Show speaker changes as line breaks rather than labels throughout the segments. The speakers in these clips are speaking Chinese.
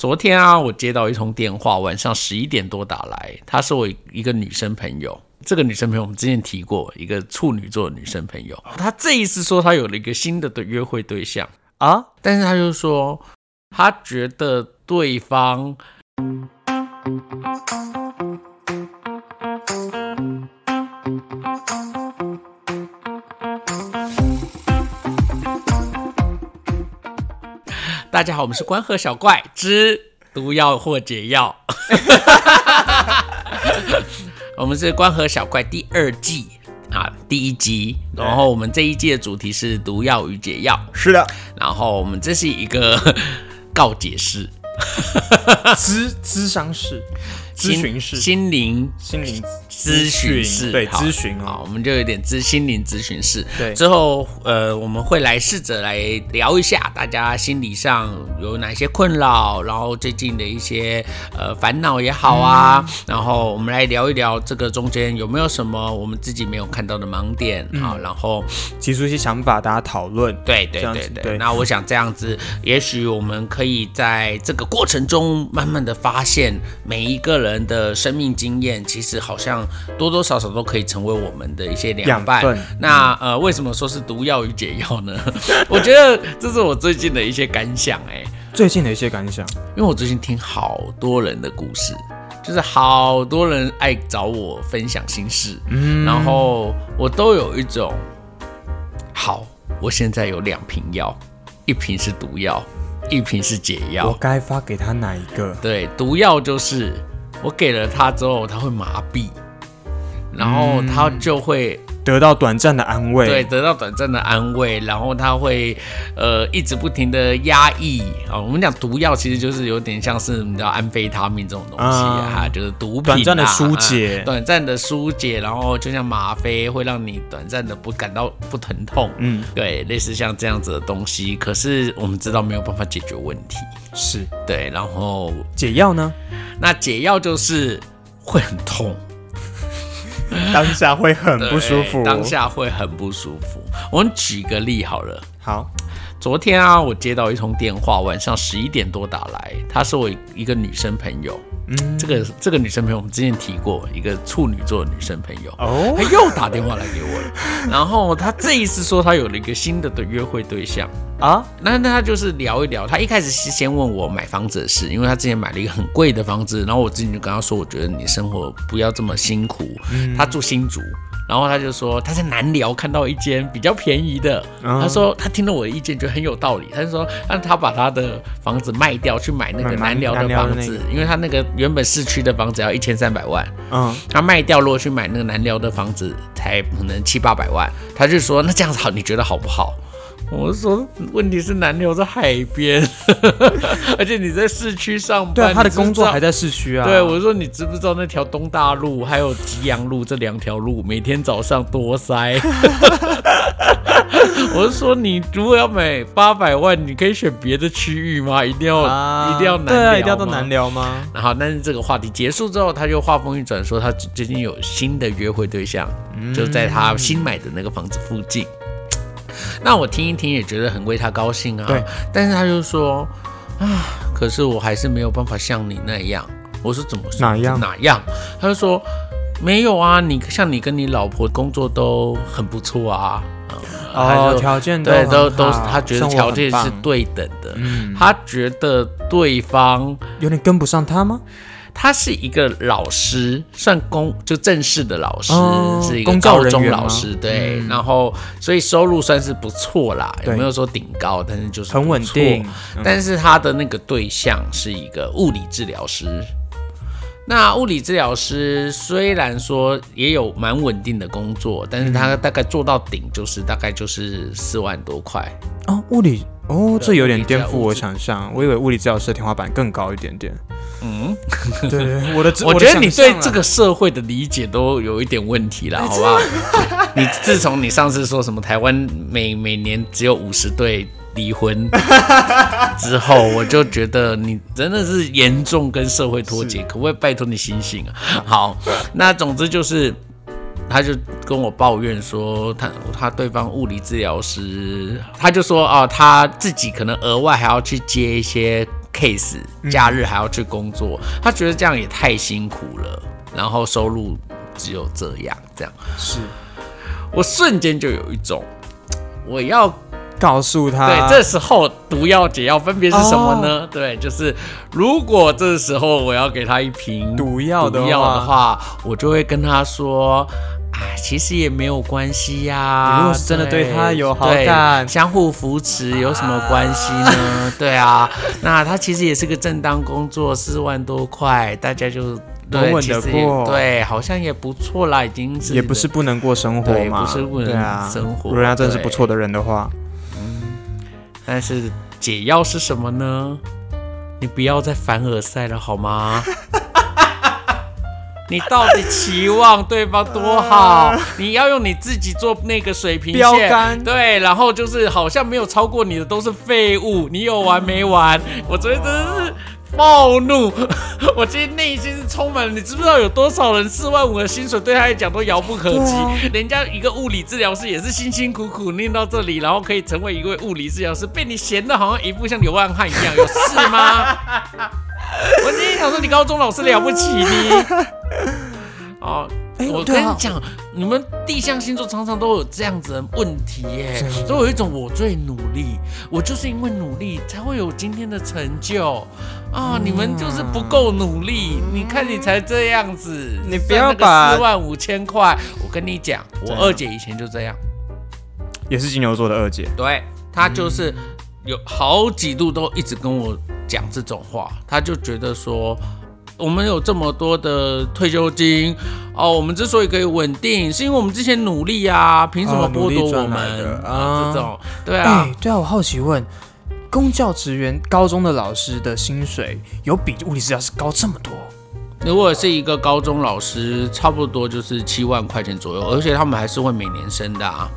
昨天啊，我接到一通电话，晚上十一点多打来，她是我一个女生朋友。这个女生朋友我们之前提过，一个处女座的女生朋友。她这一次说她有了一个新的的约会对象啊，但是她就说她觉得对方。大家好，我们是关河小怪之毒药或解药。我们是关河小怪第二季啊，第一集。然后我们这一季的主题是毒药与解药。
是的。
然后我们这是一个 告解室，
咨咨商室。咨询室，
心灵
心灵
咨询室，
对，咨询
啊，我们就有点咨心灵咨询室。
对，
之后呃，我们会来试着来聊一下大家心理上有哪些困扰，然后最近的一些呃烦恼也好啊，然后我们来聊一聊这个中间有没有什么我们自己没有看到的盲点。啊，然后
提出一些想法，大家讨论。
对对对对，那我想这样子，也许我们可以在这个过程中慢慢的发现每一个人。人的生命经验其实好像多多少少都可以成为我们的一些凉拌。那呃，为什么说是毒药与解药呢？我觉得这是我最近的一些感想。哎，
最近的一些感想，
因为我最近听好多人的故事，就是好多人爱找我分享心事，嗯，然后我都有一种，好，我现在有两瓶药，一瓶是毒药，一瓶是解药，
我该发给他哪一个？
对，毒药就是。我给了他之后，他会麻痹，然后他就会
得到短暂的安慰。
对，得到短暂的安慰，然后他会呃一直不停的压抑啊。我们讲毒药其实就是有点像是你知道安非他命这种东西啊，就是毒品。
短暂的疏解，
短暂的疏解，然后就像吗啡会让你短暂的不感到不疼痛。嗯，对，类似像这样子的东西。可是我们知道没有办法解决问题。
是
对，然后
解药呢？
那解药就是会很痛，
当下会很不舒服，
当下会很不舒服。我们举个例好了，
好，
昨天啊，我接到一通电话，晚上十一点多打来，她是我一个女生朋友。嗯，这个这个女生朋友我们之前提过，一个处女座的女生朋友。哦，她又打电话来给我了。然后她这一次说她有了一个新的的约会对象啊，那那他就是聊一聊。他一开始是先问我买房子的事，因为他之前买了一个很贵的房子，然后我之前就跟他说，我觉得你生活不要这么辛苦。他住新竹。然后他就说他在南寮看到一间比较便宜的，他说他听了我的意见觉得很有道理，他就说让他把他的房子卖掉去买那个南寮的房子，因为他那个原本市区的房子要一千三百万，嗯，他卖掉如果去买那个南寮的房子才可能七八百万，他就说那这样子好，你觉得好不好？我说，问题是南流在海边，而且你在市区上班。
对，他的工作还在市区啊。
对，我说你知不知道那条东大路还有吉阳路这两条路每天早上多塞？我是说，你如果要买八百万，你可以选别的区域吗？一定要一定要南
对啊，一定要到南聊吗？
然后，但是这个话题结束之后，他就话锋一转，说他最近有新的约会对象，就在他新买的那个房子附近。那我听一听也觉得很为他高兴啊。
对，
但是他就说啊，可是我还是没有办法像你那样。我说怎么
哪样
哪样？他就说没有啊，你像你跟你老婆工作都很不错啊。
哦，条件
对
都
都是他觉得条件是对等的。嗯，他觉得对方
有点跟不上他吗？
他是一个老师，算公就正式的老师，是一个高中老师，对。然后所以收入算是不错啦，有没有说顶高？但是就是
很稳定。
但是他的那个对象是一个物理治疗师。那物理治疗师虽然说也有蛮稳定的工作，但是他大概做到顶就是大概就是四万多块
哦。物理哦，这有点颠覆我想象，我以为物理治疗师的天花板更高一点点。嗯，对，我的
我觉得你对这个社会的理解都有一点问题了，好不好？你自从你上次说什么台湾每每年只有五十对离婚之后，我就觉得你真的是严重跟社会脱节，可不可以拜托你醒醒啊？好，那总之就是。他就跟我抱怨说，他他对方物理治疗师，他就说啊，他自己可能额外还要去接一些 case，假日还要去工作，他觉得这样也太辛苦了，然后收入只有这样，这样。
是。
我瞬间就有一种我要。
告诉他，
对，这时候毒药解药分别是什么呢？对，就是如果这时候我要给他一瓶
毒药
的话，我就会跟他说，啊，其实也没有关系呀。
如果是真的对他有好感，
相互扶持有什么关系呢？对啊，那他其实也是个正当工作，四万多块，大家就
稳稳的过，
对，好像也不错啦，已经是
也不是不能过生活嘛，
不是不能生活。
如果他真是不错的人的话。
嗯但是解药是什么呢？你不要再凡尔赛了好吗？你到底期望对方多好？你要用你自己做那个水平线，对，然后就是好像没有超过你的都是废物，你有完没完？我昨天真的是。暴怒！我今天内心是充满了，你知不知道有多少人四万五的薪水对他来讲都遥不可及？人家一个物理治疗师也是辛辛苦苦念到这里，然后可以成为一位物理治疗师，被你闲的好像一副像流浪汉一样，有事吗？我今天想说，你高中老师了不起你。哦。我跟你讲，你们地象星座常常都有这样子的问题耶，都有一种我最努力，我就是因为努力才会有今天的成就。啊！你们就是不够努力，你看你才这样子，
你不要把
四万五千块，我跟你讲，我二姐以前就这样，
也是金牛座的二姐，
对，她就是有好几度都一直跟我讲这种话，他就觉得说。我们有这么多的退休金哦，我们之所以可以稳定，是因为我们之前努力啊，凭什么剥夺我们啊？这种对啊，
对啊，我好奇问，公教职员高中的老师的薪水有比物理治疗师高这么多？
如果是一个高中老师，差不多就是七万块钱左右，而且他们还是会每年升的啊。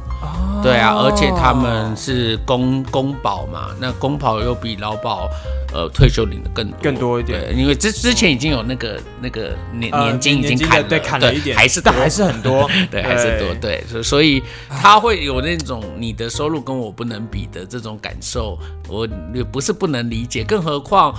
对啊，而且他们是公公保嘛，那公保又比劳保。呃，退休领的更多。
更多一点，
因为之之前已经有那个那个年年金已经砍了，
对，砍了一点，
还是但
还是很多，
对，还是多，对，所以他会有那种你的收入跟我不能比的这种感受，我也不是不能理解，更何况。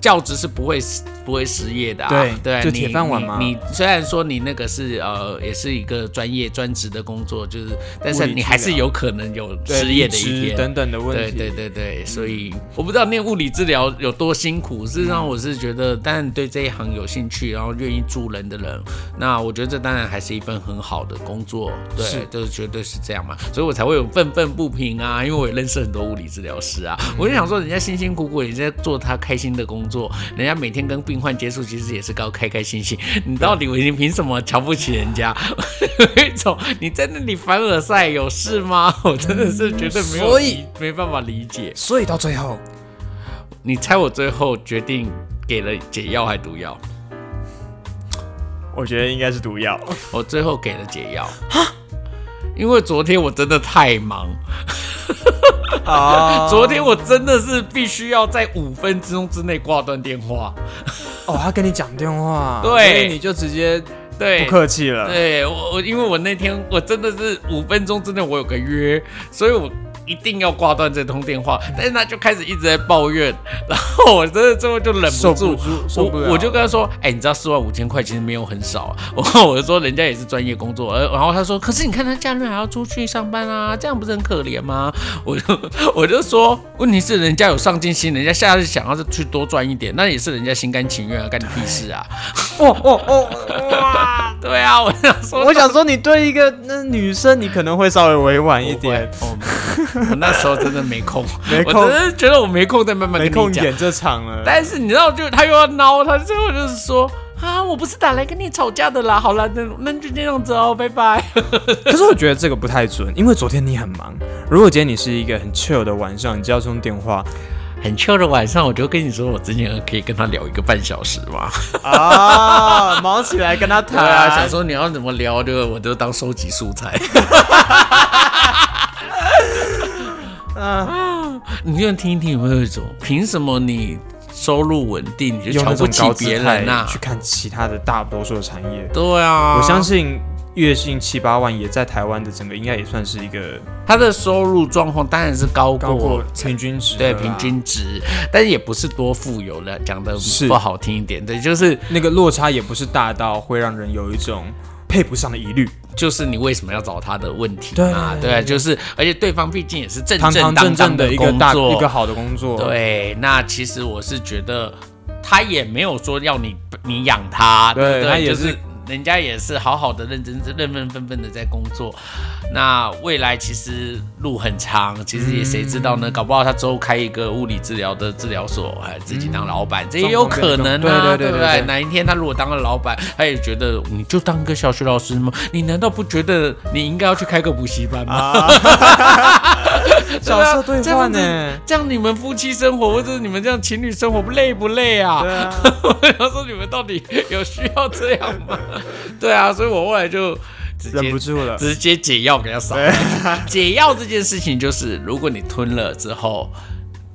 教职是不会不会失业的啊，
对
对，
就铁饭碗嘛。
你虽然说你那个是呃，也是一个专业专职的工作，就是，但是你还是有可能有失业的一天
等等的问
题。对对对对，所以我不知道念物理治疗有多辛苦。事实上，我是觉得，但对这一行有兴趣，然后愿意助人的人，那我觉得这当然还是一份很好的工作。对，就是绝对是这样嘛，所以我才会有愤愤不平啊，因为我也认识很多物理治疗师啊，我就想说，人家辛辛苦苦也在做他开心的工。做人家每天跟病患接触，其实也是高开开心心。你到底你凭什么瞧不起人家？一种你在那里凡尔赛有事吗？我真的是绝对没有，
所以
没办法理解。
所以到最后，
你猜我最后决定给了解药还毒药？
我觉得应该是毒药。
我最后给了解药，因为昨天我真的太忙。啊！昨天我真的是必须要在五分钟之内挂断电话。
哦，他跟你讲电话，
对，
你就直接
对
不客气了。
对我，我因为我那天我真的是五分钟之内我有个约，所以我。一定要挂断这通电话，但是他就开始一直在抱怨，然后我真的最后就忍不住，我我就跟他说，哎，你知道四万五千块其实没有很少啊，我我就说人家也是专业工作，然后他说，可是你看他假日还要出去上班啊，这样不是很可怜吗？我就 我就说，问题是人家有上进心，人家下次想要是去多赚一点，那也是人家心甘情愿啊，干你屁事啊！哦哦哦 哇，对啊，我想说，
我想说你对一个那女生，你可能会稍微委婉一点。
我那时候真的没空，
没空，
我真的觉得我没空再慢慢
没空演这场了。
但是你知道，就他又要闹，他最后就是说啊，我不是打来跟你吵架的啦。好了，那那就这样子哦，拜拜。
可是我觉得这个不太准，因为昨天你很忙。如果今天你是一个很 chill 的晚上，你接到这种电话，
很 chill 的晚上，我就跟你说，我之前可以跟他聊一个半小时嘛。
啊，忙起来跟他谈
啊，想说你要怎么聊，就我就当收集素材。啊，你就听一听有没有一种，凭什么你收入稳定你就瞧不起别人呐？
去看其他的大多数的产业，
对啊，
我相信月薪七八万，也在台湾的整个应该也算是一个
他的收入状况当然是高过
平均值，
对平均值，但是也不是多富有了，讲的不好听一点，对，就是
那个落差也不是大到会让人有一种配不上的疑虑。
就是你为什么要找他的问题嘛？对，就是而且对方毕竟也是正正
当
当
的一个大一个好的工作。
对，那其实我是觉得他也没有说要你你养他，对，他也是。人家也是好好的、认真、认认分分的在工作。那未来其实路很长，其实也谁知道呢？搞不好他之后开一个物理治疗的治疗所，还自己当老板，这也有可能啊，对不对？哪一天他如果当了老板，他也觉得你就当个小学老师吗？你难道不觉得你应该要去开个补习班吗？
角色对换呢？
这样你们夫妻生活或者你们这样情侣生活不累不累啊？
对啊。
我说你们到底有需要这样吗？对啊，所以我后来就
忍不住了，
直接解药给他撒。解药这件事情就是，如果你吞了之后，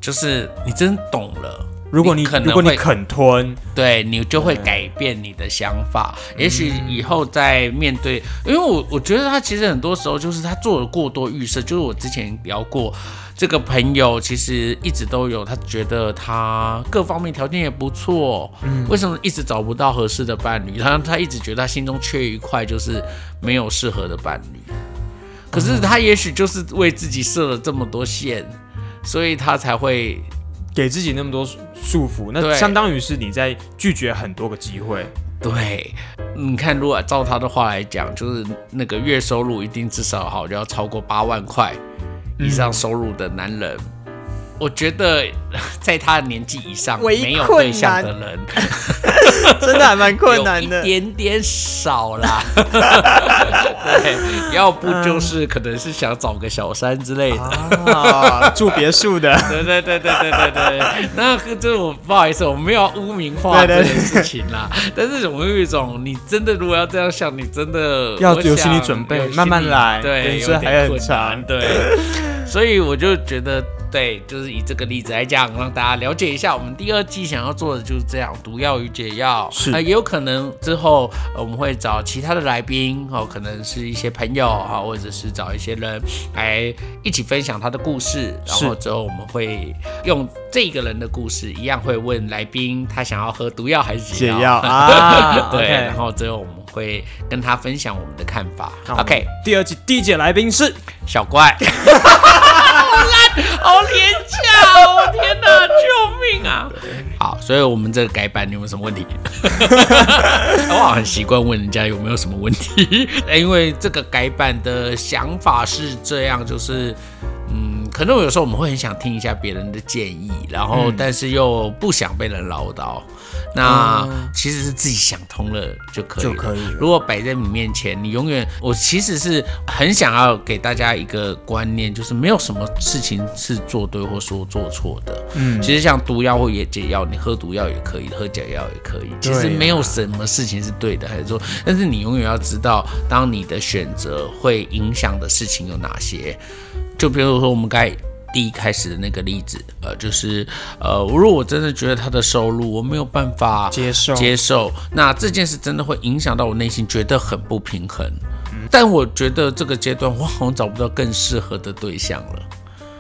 就是你真懂了。
如果你如果你肯吞，
对你就会改变你的想法。也许以后在面对，因为我我觉得他其实很多时候就是他做了过多预设。就是我之前聊过，这个朋友其实一直都有，他觉得他各方面条件也不错，嗯，为什么一直找不到合适的伴侣？他他一直觉得他心中缺一块，就是没有适合的伴侣。可是他也许就是为自己设了这么多线，所以他才会。
给自己那么多束缚，那相当于是你在拒绝很多个机会。
对，你看，如果照他的话来讲，就是那个月收入一定至少好就要超过八万块以上收入的男人。我觉得 在他的年纪以上没有对象的人，
真的还蛮困难的，
一点点少啦。对，要不就是可能是想找个小三之类
的，住别墅的。
对对对对对对对。那这我不好意思，我没有污名化这件事情啦。但是我有一种，你真的如果要这样想，你真的
要有心理准备，慢慢来。
对，
有点困难。
对，所以我就觉得。对，就是以这个例子来讲，让大家了解一下，我们第二季想要做的就是这样，毒药与解药。
是，
也有可能之后我们会找其他的来宾，哦，可能是一些朋友哈，或者是找一些人来一起分享他的故事。然后之后我们会用这个人的故事，一样会问来宾他想要喝毒药还是解
药啊？
对，然后之后我们会跟他分享我们的看法。OK，
第二季第一届来宾是
小怪。所以我们这个改版你有没有什么问题？我好很习惯问人家有没有什么问题，因为这个改版的想法是这样，就是嗯。可能有时候我们会很想听一下别人的建议，然后但是又不想被人唠叨。那其实是自己想通了就可以。
就可以。
如果摆在你面前，你永远我其实是很想要给大家一个观念，就是没有什么事情是做对或说做错的。嗯。其实像毒药或也解药，你喝毒药也可以，喝解药也可以。其实没有什么事情是对的还是说，但是你永远要知道，当你的选择会影响的事情有哪些。就比如说我们刚才第一开始的那个例子，呃，就是呃，如果我真的觉得他的收入我没有办法
接受，
接受，那这件事真的会影响到我内心，觉得很不平衡。但我觉得这个阶段我好像找不到更适合的对象了，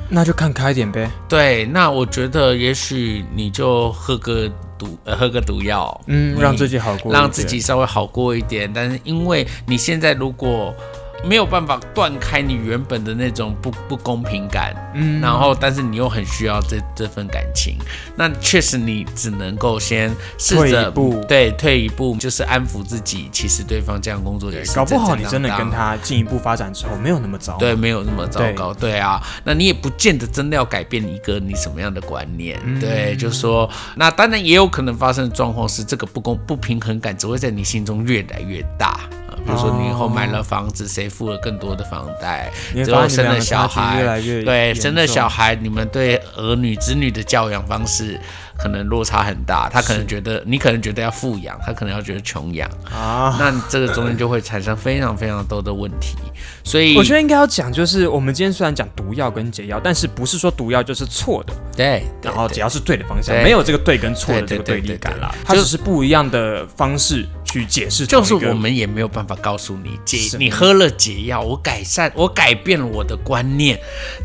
那就看开点呗。
对，那我觉得也许你就喝个毒，呃，喝个毒药，
嗯，让自己好过，
让自己稍微好过一点。但是因为你现在如果没有办法断开你原本的那种不不公平感，嗯，然后但是你又很需要这这份感情，那确实你只能够先试着对退一步，就是安抚自己。其实对方这样工作也是
搞不好你真的跟他进一步发展之后没有那么糟，
对，没有那么糟糕，对。啊，那你也不见得真的要改变一个你什么样的观念，对，就是说，那当然也有可能发生的状况是这个不公不平衡感只会在你心中越来越大。比如说，你以后买了房子，谁付了更多的房贷？之后生了小孩，对，生了小孩，你们对儿女子女的教养方式。可能落差很大，他可能觉得你可能觉得要富养，他可能要觉得穷养啊，那这个中间就会产生非常非常多的问题。所以
我觉得应该要讲，就是我们今天虽然讲毒药跟解药，但是不是说毒药就是错的，
对，
然后解药是对的方向，没有这个对跟错的这个对立感啦，它只是不一样的方式去解释。
就是我们也没有办法告诉你解，你喝了解药，我改善，我改变了我的观念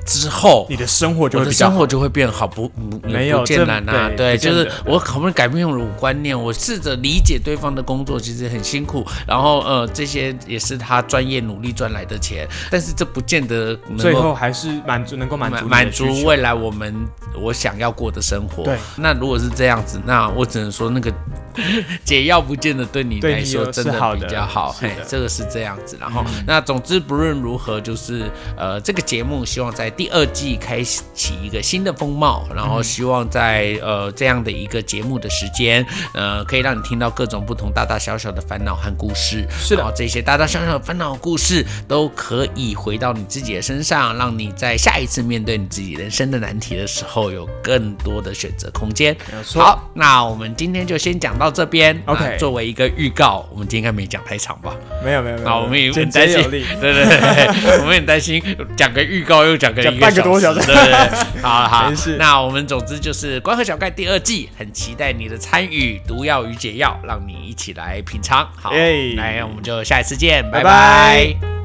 之后，
你的生活就会
生活就会变好，不
没有
艰难啊。对，就是我好不容易改变了我观念，我试着理解对方的工作其实很辛苦，然后呃，这些也是他专业努力赚来的钱，但是这不见得
最后还是满足能够满足
满足未来我们我想要过的生活。
对，
那如果是这样子，那我只能说那个 解药不见得对你来说真的比较好。嘿，这个是这样子。然后那总之不论如何，就是呃，这个节目希望在第二季开启一个新的风貌，然后希望在呃这样的一个节目的时间，呃，可以让你听到各种不同大大小小的烦恼和故事。
是的，
这些大大小小的烦恼故事都可以回到你自己的身上，让你在下一次面对你自己人生的难题的时候，有更多的选择空间。
没错。
好，那我们今天就先讲到这边。
OK，
作为一个预告，我们今天应该没讲太长吧？
没有没有没有。
好，我们也很担心。对对对，我们很担心讲个预告又讲个
半个多小时。
对对对。好好，那我们总之就是《关河小盖》第二季，很期待你的参与，毒药与解药，让你一起来品尝。好，来，我们就下一次见，拜拜。